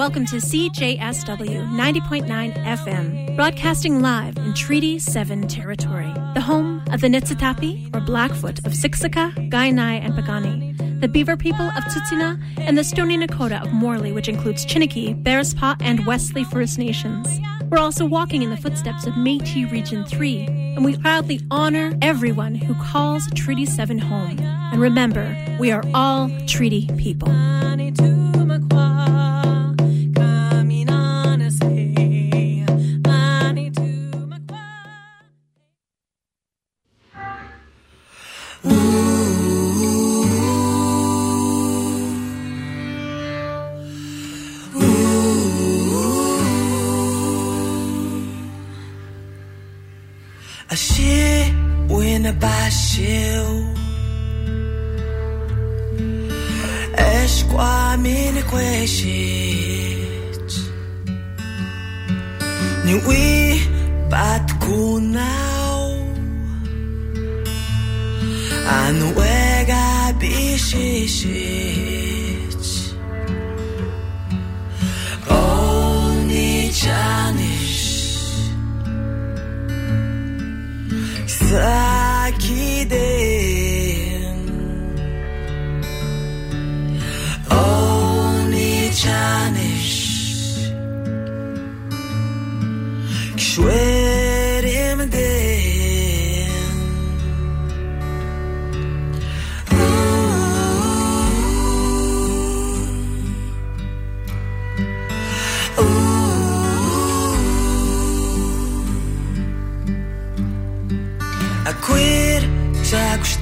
welcome to CJSW 90.9 FM, broadcasting live in Treaty 7 territory, the home of the Niitsitapi, or Blackfoot, of Siksika, Kainai, and Piikani, the Beaver people of Tsuut'ina, and the Stoney Nakoda of Morley, which includes Chiniki, Bearspaw, and Wesley First Nations. We're also walking in the footsteps of Métis Region 3, and we proudly honor everyone who calls Treaty 7 home. And remember, we are all treaty people.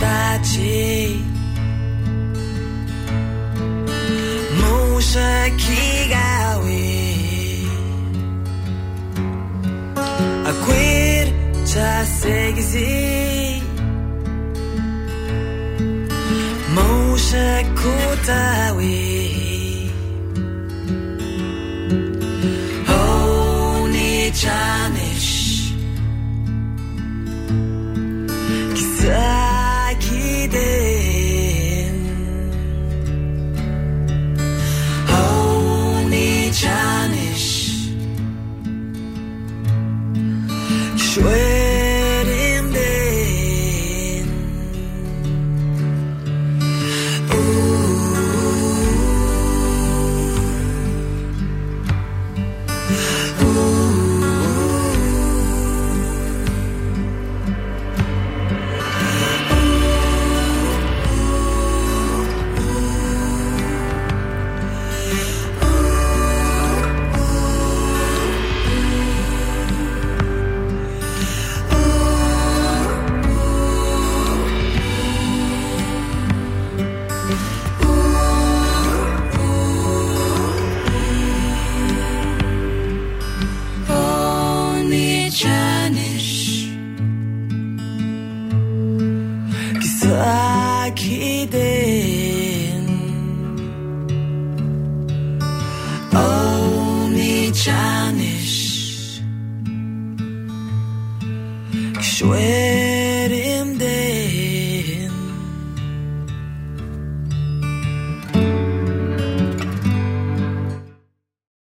verdade. Moussa Kigawi. A queer chasegzi. Moussa Kutawi. Oh, Nichai.